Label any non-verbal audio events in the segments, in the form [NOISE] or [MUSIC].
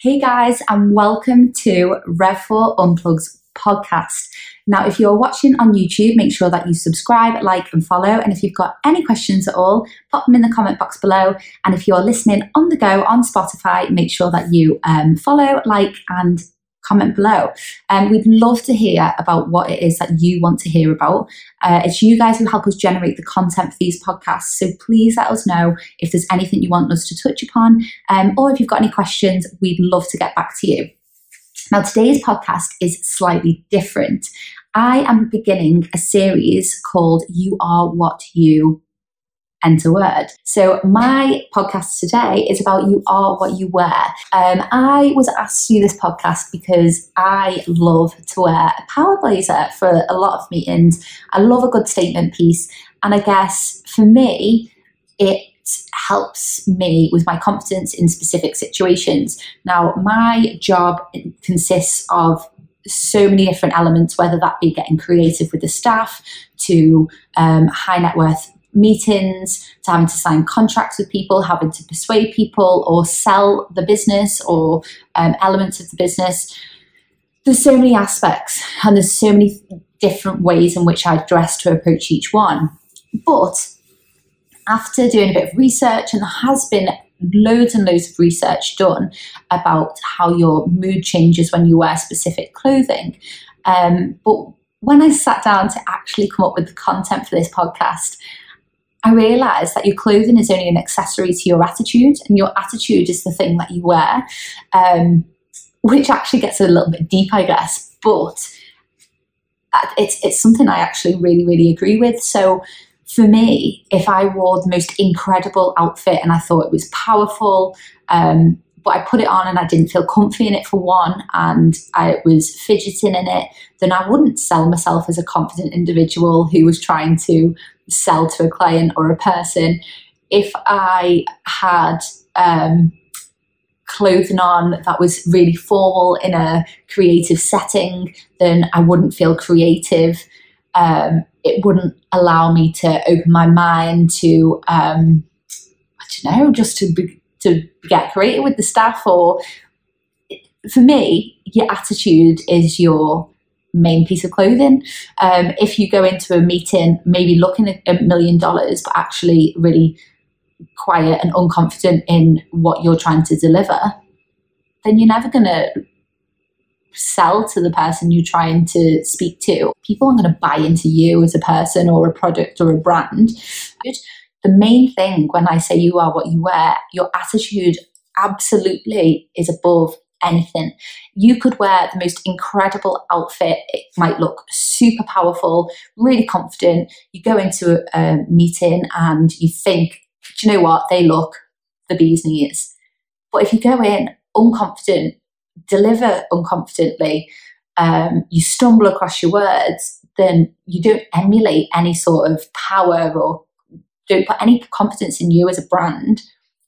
Hey guys, and welcome to Rev4 Unplugged's podcast. Now, if you're watching on YouTube, make sure that you subscribe, like, and follow. And if you've got any questions at all, pop them in the comment box below. And if you're listening on the go on Spotify, make sure that you um, follow, like, and comment below. Um, we'd love to hear about what it is that you want to hear about. Uh, it's you guys who help us generate the content for these podcasts. So please let us know if there's anything you want us to touch upon, um, or if you've got any questions, we'd love to get back to you. Now, today's podcast is slightly different. I am beginning a series called You Are What You enter word. So my podcast today is about you are what you wear. Um, I was asked to do this podcast because I love to wear a power blazer for a lot of meetings. I love a good statement piece. And I guess for me, it helps me with my confidence in specific situations. Now, my job consists of so many different elements, whether that be getting creative with the staff to um, high net worth meetings, to having to sign contracts with people, having to persuade people or sell the business or um, elements of the business. There's so many aspects and there's so many different ways in which I dress to approach each one. But after doing a bit of research, and there has been loads and loads of research done about how your mood changes when you wear specific clothing. Um, but when I sat down to actually come up with the content for this podcast, I realized that your clothing is only an accessory to your attitude, and your attitude is the thing that you wear, um, which actually gets a little bit deep, I guess. But uh, it's it's something I actually really really agree with. So for me, if I wore the most incredible outfit and I thought it was powerful, um, but I put it on and I didn't feel comfy in it for one, and I was fidgeting in it, then I wouldn't sell myself as a confident individual who was trying to sell to a client or a person. If I had um, clothing on that was really formal in a creative setting, then I wouldn't feel creative. Um, it wouldn't allow me to open my mind to, um, I don't know, just to be, to get creative with the staff. Or for me, your attitude is your main piece of clothing. Um, if you go into a meeting, maybe looking at a million dollars, but actually really quiet and unconfident in what you're trying to deliver, then you're never going to sell to the person you're trying to speak to. People aren't going to buy into you as a person or a product or a brand. The main thing when I say you are what you wear, your attitude absolutely is above anything. You could wear the most incredible outfit. It might look super powerful, really confident. You go into a, a meeting and you think, do you know what? They look the bee's knees. But if you go in unconfident, deliver unconfidently, um, you stumble across your words, then you don't emulate any sort of power or don't put any confidence in you as a brand,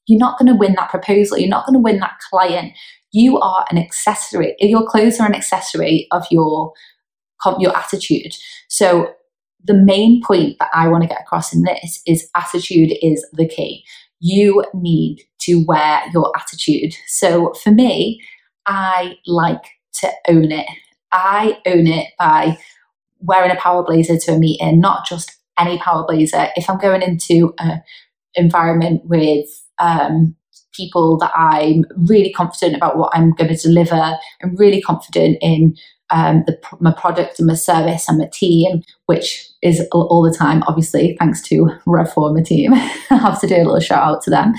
you're not going to win that proposal. You're not going to win that client you are an accessory. Your clothes are an accessory of your your attitude. So the main point that I want to get across in this is attitude is the key. You need to wear your attitude. So for me, I like to own it. I own it by wearing a power blazer to a meeting, not just any power blazer. If I'm going into an environment with um, people that I'm really confident about what I'm going to deliver. I'm really confident in um, the, my product and my service and my team, which is all, the time, obviously, thanks to Rev4, my team. [LAUGHS] I have to do a little shout out to them.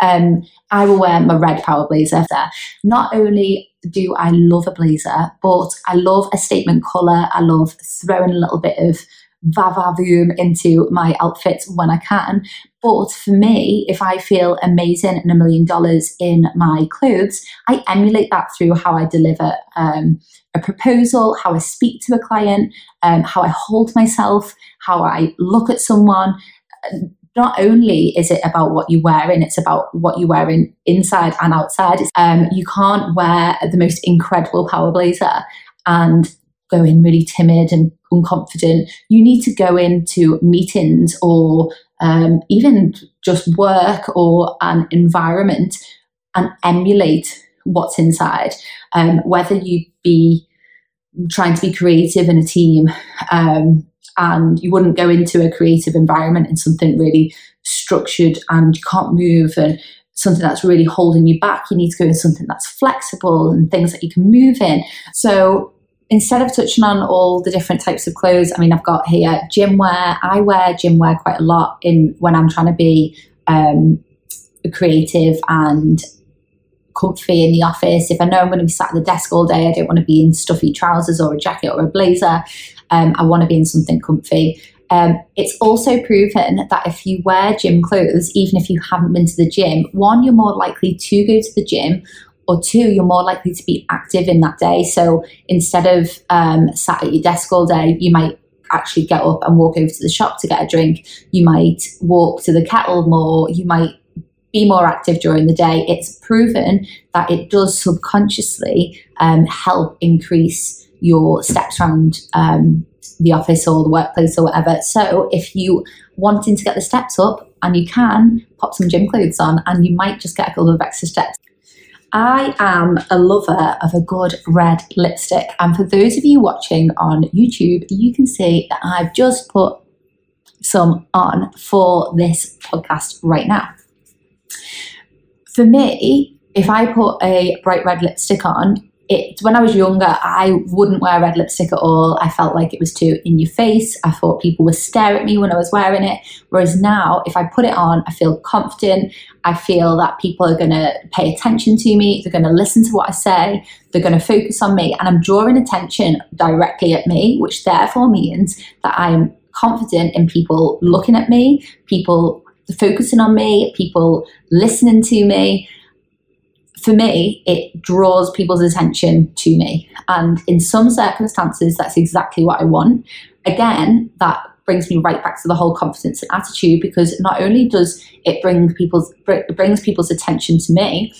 Um, I will wear my red power blazer there. Not only do I love a blazer, but I love a statement colour. I love throwing a little bit of va-va-voom into my outfits when I can. But for me, if I feel amazing and a million dollars in my clothes, I emulate that through how I deliver um, a proposal, how I speak to a client, um, how I hold myself, how I look at someone. Not only is it about what you're wearing, it's about what you're wearing inside and outside. Um, you can't wear the most incredible power blazer and go in really timid and unconfident. You need to go into meetings or um, even just work or an environment and emulate what's inside. Um, whether you be trying to be creative in a team um, and you wouldn't go into a creative environment in something really structured and you can't move and something that's really holding you back. You need to go in something that's flexible and things that you can move in. So instead of touching on all the different types of clothes, I mean, I've got here gym wear. I wear gym wear quite a lot in when I'm trying to be um, creative and comfy in the office. If I know I'm going to be sat at the desk all day, I don't want to be in stuffy trousers or a jacket or a blazer. Um, I want to be in something comfy. Um, it's also proven that if you wear gym clothes, even if you haven't been to the gym, one, you're more likely to go to the gym, or two, you're more likely to be active in that day. So instead of um, sat at your desk all day, you might actually get up and walk over to the shop to get a drink. You might walk to the kettle more. You might be more active during the day. It's proven that it does subconsciously um, help increase your steps around um, the office or the workplace or whatever. So if you wanting to get the steps up and you can pop some gym clothes on and you might just get a couple of extra steps. I am a lover of a good red lipstick. And for those of you watching on YouTube, you can see that I've just put some on for this podcast right now. For me, if I put a bright red lipstick on, when I was younger, I wouldn't wear red lipstick at all. I felt like it was too in your face. I thought people would stare at me when I was wearing it. Whereas now, if I put it on, I feel confident. I feel that people are going to pay attention to me. They're going to listen to what I say. They're going to focus on me, and I'm drawing attention directly at me, which therefore means that I'm confident in people looking at me, people focusing on me, people listening to me for me, it draws people's attention to me. And in some circumstances, that's exactly what I want. Again, that brings me right back to the whole confidence and attitude because not only does it bring people's brings people's attention to me,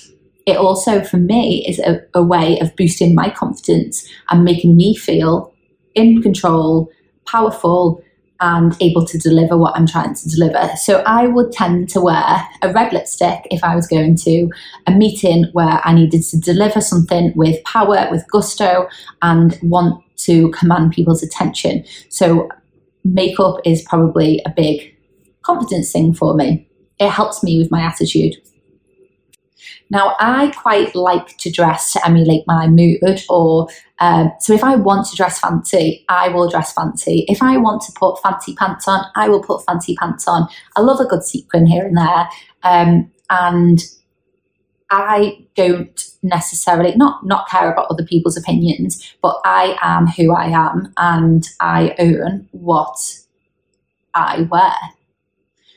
it also for me is a, a way of boosting my confidence and making me feel in control, powerful, and able to deliver what I'm trying to deliver. So I would tend to wear a red lipstick if I was going to a meeting where I needed to deliver something with power, with gusto, and want to command people's attention. So makeup is probably a big confidence thing for me. It helps me with my attitude. Now, I quite like to dress to emulate my mood, or um, so if I want to dress fancy, I will dress fancy. If I want to put fancy pants on, I will put fancy pants on. I love a good sequin here and there, um, and I don't necessarily not not care about other people's opinions, but I am who I am, and I own what I wear.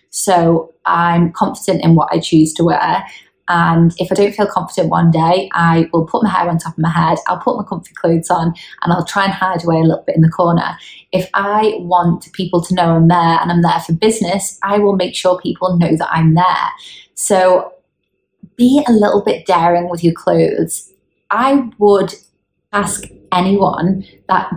So I'm confident in what I choose to wear. And if I don't feel confident one day, I will put my hair on top of my head, I'll put my comfy clothes on, and I'll try and hide away a little bit in the corner. If I want people to know I'm there and I'm there for business, I will make sure people know that I'm there. So be a little bit daring with your clothes. I would ask anyone that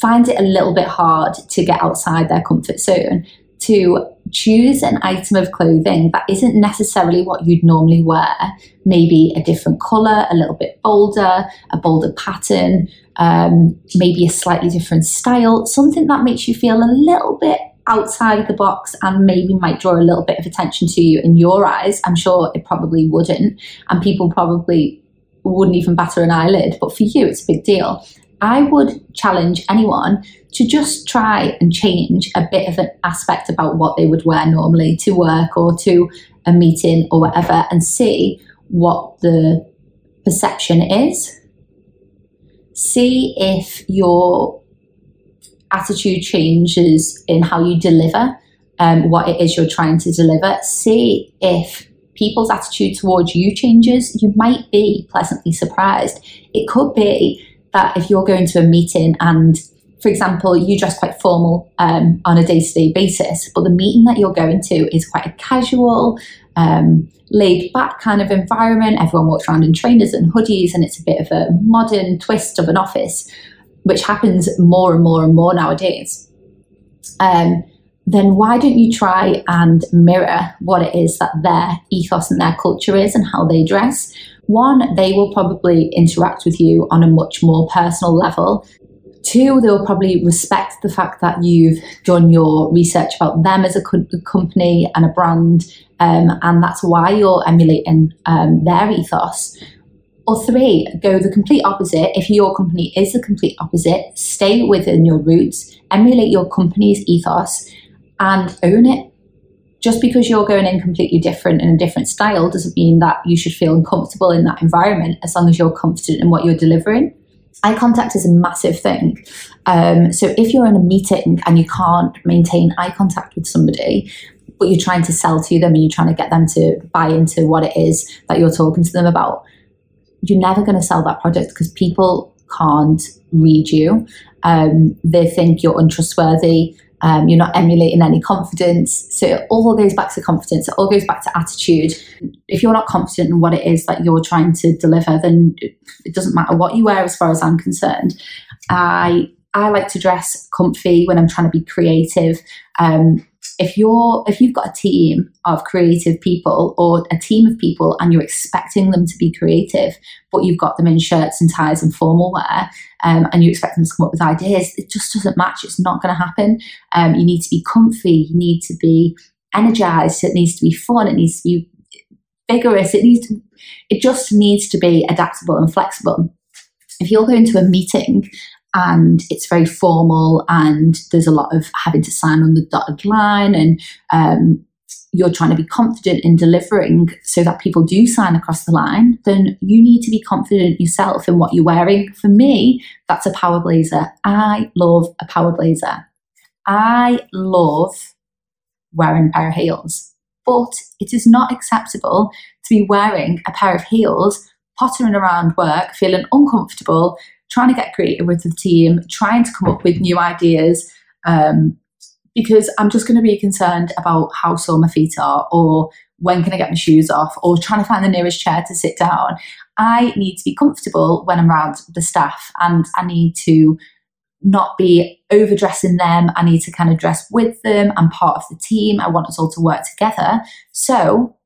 finds it a little bit hard to get outside their comfort zone to choose an item of clothing that isn't necessarily what you'd normally wear, maybe a different colour, a little bit bolder, a bolder pattern, um, maybe a slightly different style, something that makes you feel a little bit outside the box and maybe might draw a little bit of attention to you in your eyes. I'm sure it probably wouldn't, and people probably wouldn't even batter an eyelid, but for you, it's a big deal. I would challenge anyone to just try and change a bit of an aspect about what they would wear normally to work or to a meeting or whatever and see what the perception is. See if your attitude changes in how you deliver um, what it is you're trying to deliver. See if people's attitude towards you changes. You might be pleasantly surprised. It could be that if you're going to a meeting and for example, you dress quite formal um, on a day to day basis, but the meeting that you're going to is quite a casual, um, laid back kind of environment. Everyone walks around in trainers and hoodies, and it's a bit of a modern twist of an office, which happens more and more and more nowadays. Um, then why don't you try and mirror what it is that their ethos and their culture is and how they dress? One, they will probably interact with you on a much more personal level. Two, they'll probably respect the fact that you've done your research about them as a co- company and a brand, um, and that's why you're emulating um, their ethos. Or three, go the complete opposite. If your company is the complete opposite, stay within your roots, emulate your company's ethos, and own it. Just because you're going in completely different in a different style doesn't mean that you should feel uncomfortable in that environment as long as you're confident in what you're delivering. Eye contact is a massive thing. Um, so if you're in a meeting and you can't maintain eye contact with somebody, but you're trying to sell to them and you're trying to get them to buy into what it is that you're talking to them about, you're never going to sell that product because people can't read you. Um, they think you're untrustworthy. Um, you're not emulating any confidence. So it all goes back to confidence. It all goes back to attitude. If you're not confident in what it is that you're trying to deliver, then it doesn't matter what you wear, as far as I'm concerned. I I like to dress comfy when I'm trying to be creative. Um, if you're if you've got a team of creative people or a team of people and you're expecting them to be creative but you've got them in shirts and ties and formal wear um, and you expect them to come up with ideas it just doesn't match. It's not going to happen. Um, you need to be comfy. You need to be energized. It needs to be fun. It needs to be vigorous. It needs to, it just needs to be adaptable and flexible. If you're going to a meeting and it's very formal and there's a lot of having to sign on the dotted line and um, you're trying to be confident in delivering so that people do sign across the line, then you need to be confident yourself in what you're wearing. For me, that's a power blazer. I love a power blazer. I love wearing a pair of heels, but it is not acceptable to be wearing a pair of heels, pottering around work, feeling uncomfortable, trying to get creative with the team, trying to come up with new ideas. Um, because I'm just going to be concerned about how sore my feet are, or when can I get my shoes off, or trying to find the nearest chair to sit down. I need to be comfortable when I'm around the staff, and I need to not be overdressing them. I need to kind of dress with them. I'm part of the team. I want us all to work together. So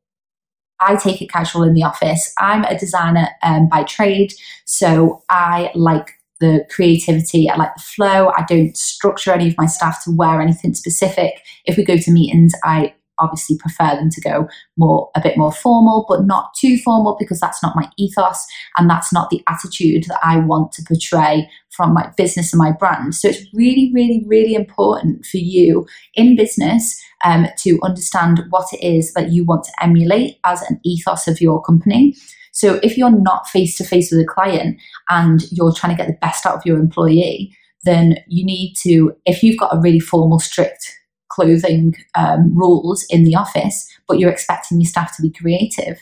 I take it casual in the office. I'm a designer um, by trade, so I like the creativity, I like the flow. I don't structure any of my staff to wear anything specific. If we go to meetings, I obviously prefer them to go more a bit more formal but not too formal because that's not my ethos and that's not the attitude that I want to portray from my business and my brand. So it's really really really important for you in business um, to understand what it is that you want to emulate as an ethos of your company. So if you're not face to face with a client and you're trying to get the best out of your employee then you need to if you've got a really formal strict clothing um, rules in the office, but you're expecting your staff to be creative,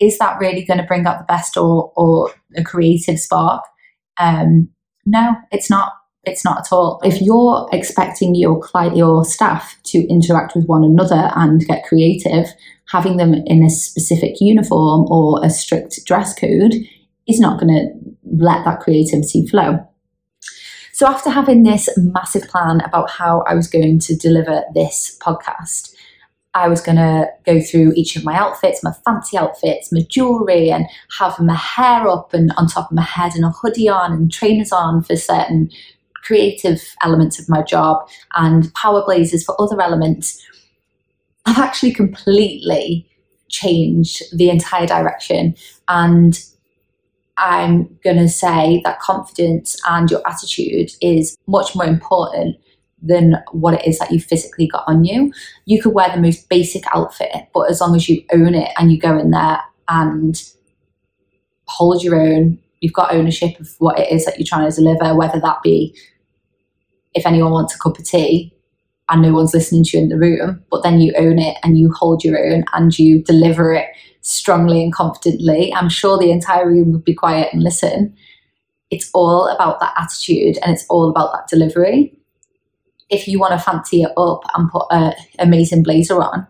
is that really going to bring out the best or, or a creative spark? Um, no, it's not. It's not at all. If you're expecting your client, your staff to interact with one another and get creative, having them in a specific uniform or a strict dress code is not going to let that creativity flow. So, after having this massive plan about how I was going to deliver this podcast, I was going to go through each of my outfits, my fancy outfits, my jewelry, and have my hair up and on top of my head and a hoodie on and trainers on for certain creative elements of my job and power blazers for other elements. I've actually completely changed the entire direction and I'm going to say that confidence and your attitude is much more important than what it is that you physically got on you. You could wear the most basic outfit, but as long as you own it and you go in there and hold your own, you've got ownership of what it is that you're trying to deliver, whether that be if anyone wants a cup of tea and no one's listening to you in the room, but then you own it and you hold your own and you deliver it strongly and confidently, I'm sure the entire room would be quiet and listen. It's all about that attitude and it's all about that delivery. If you want to fancy it up and put an amazing blazer on,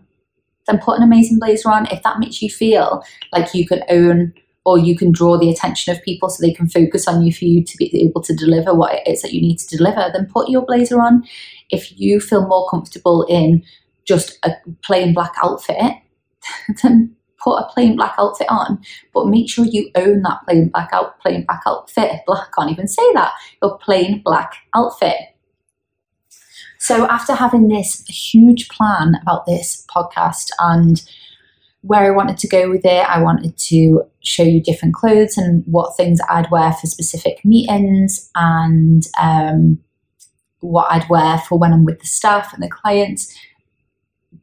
then put an amazing blazer on. If that makes you feel like you can own or you can draw the attention of people so they can focus on you for you to be able to deliver what it is that you need to deliver, then put your blazer on. If you feel more comfortable in just a plain black outfit, [LAUGHS] then put a plain black outfit on, but make sure you own that plain black out plain black outfit. I can't even say that. Your plain black outfit. So after having this huge plan about this podcast and where I wanted to go with it, I wanted to show you different clothes and what things I'd wear for specific meetings and um, what I'd wear for when I'm with the staff and the clients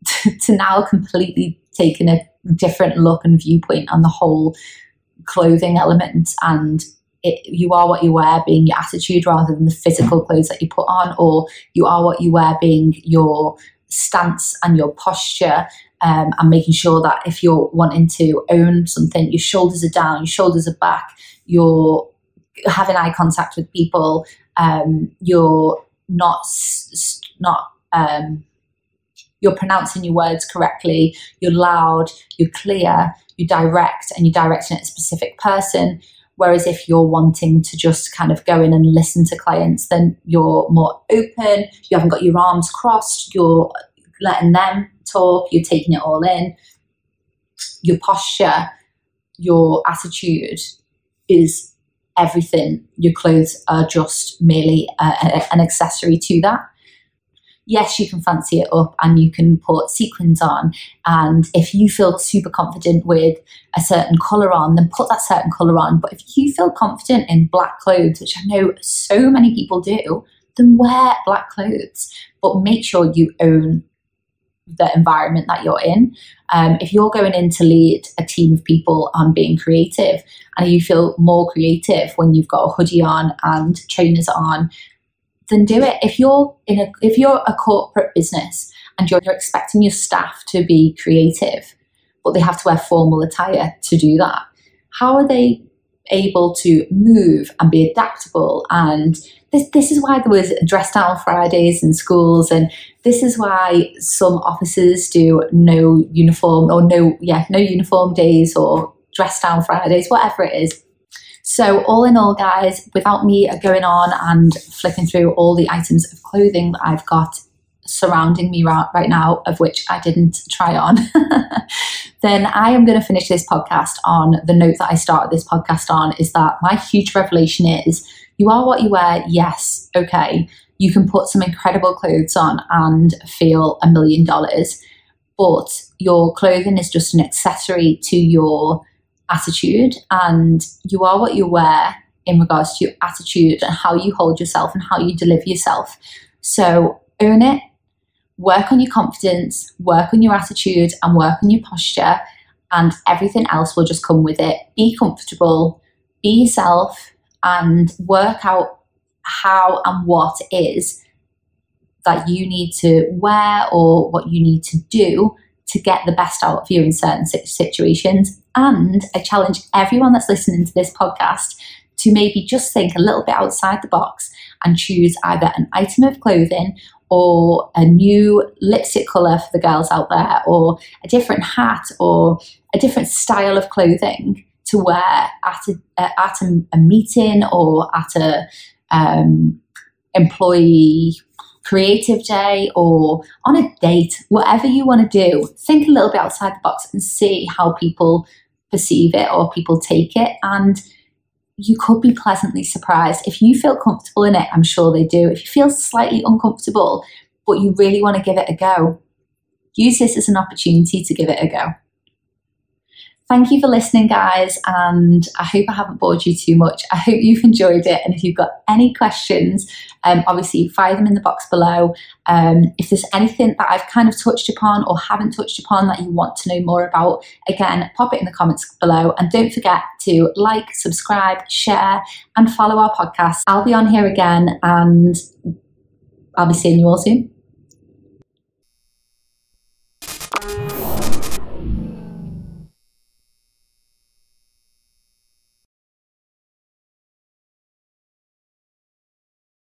[LAUGHS] to now completely taking a different look and viewpoint on the whole clothing element and it, you are what you wear being your attitude rather than the physical clothes that you put on or you are what you wear being your stance and your posture um, and making sure that if you're wanting to own something your shoulders are down your shoulders are back you're having eye contact with people um, you're not not um, you're pronouncing your words correctly, you're loud, you're clear, you're direct, and you're directing at a specific person. Whereas if you're wanting to just kind of go in and listen to clients, then you're more open, you haven't got your arms crossed, you're letting them talk, you're taking it all in. Your posture, your attitude is everything. Your clothes are just merely uh, an accessory to that yes, you can fancy it up and you can put sequins on. And if you feel super confident with a certain colour on, then put that certain colour on. But if you feel confident in black clothes, which I know so many people do, then wear black clothes. But make sure you own the environment that you're in. Um, if you're going in to lead a team of people on being creative and you feel more creative when you've got a hoodie on and trainers on then do it. If you're in a if you're a corporate business and you're, you're expecting your staff to be creative, but they have to wear formal attire to do that, how are they able to move and be adaptable and this, this is why there was dress down Fridays in schools, and this is why some offices do no uniform or no, yeah, no uniform days or dress down Fridays, whatever it is. So, all in all, guys, without me going on and flipping through all the items of clothing that I've got surrounding me right, now, of which I didn't try on, [LAUGHS] then I am going to finish this podcast on the note that I started this podcast on is that my huge revelation is you are what you wear, yes, okay. You can put some incredible clothes on and feel a million dollars, but your clothing is just an accessory to your attitude and you are what you wear in regards to your attitude and how you hold yourself and how you deliver yourself. So own it, work on your confidence, work on your attitude, and work on your posture, and everything else will just come with it. Be comfortable, be yourself, and work out how and what it is that you need to wear or what you need to do to get the best out of you in certain situations. And I challenge everyone that's listening to this podcast to maybe just think a little bit outside the box and choose either an item of clothing or a new lipstick colour for the girls out there, or a different hat, or a different style of clothing to wear at a, at a, a meeting or at a um, employee creative day or on a date, whatever you want to do, think a little bit outside the box and see how people perceive it or people take it. And you could be pleasantly surprised. If you feel comfortable in it, I'm sure they do. If you feel slightly uncomfortable, but you really want to give it a go, use this as an opportunity to give it a go. Thank you for listening, guys, and I hope I haven't bored you too much. I hope you've enjoyed it, and if you've got any questions, um, obviously fire them in the box below. Um, if there's anything that I've kind of touched upon or haven't touched upon that you want to know more about, again, pop it in the comments below, and don't forget to like, subscribe, share, and follow our podcast. I'll be on here again, and I'll be seeing you all soon.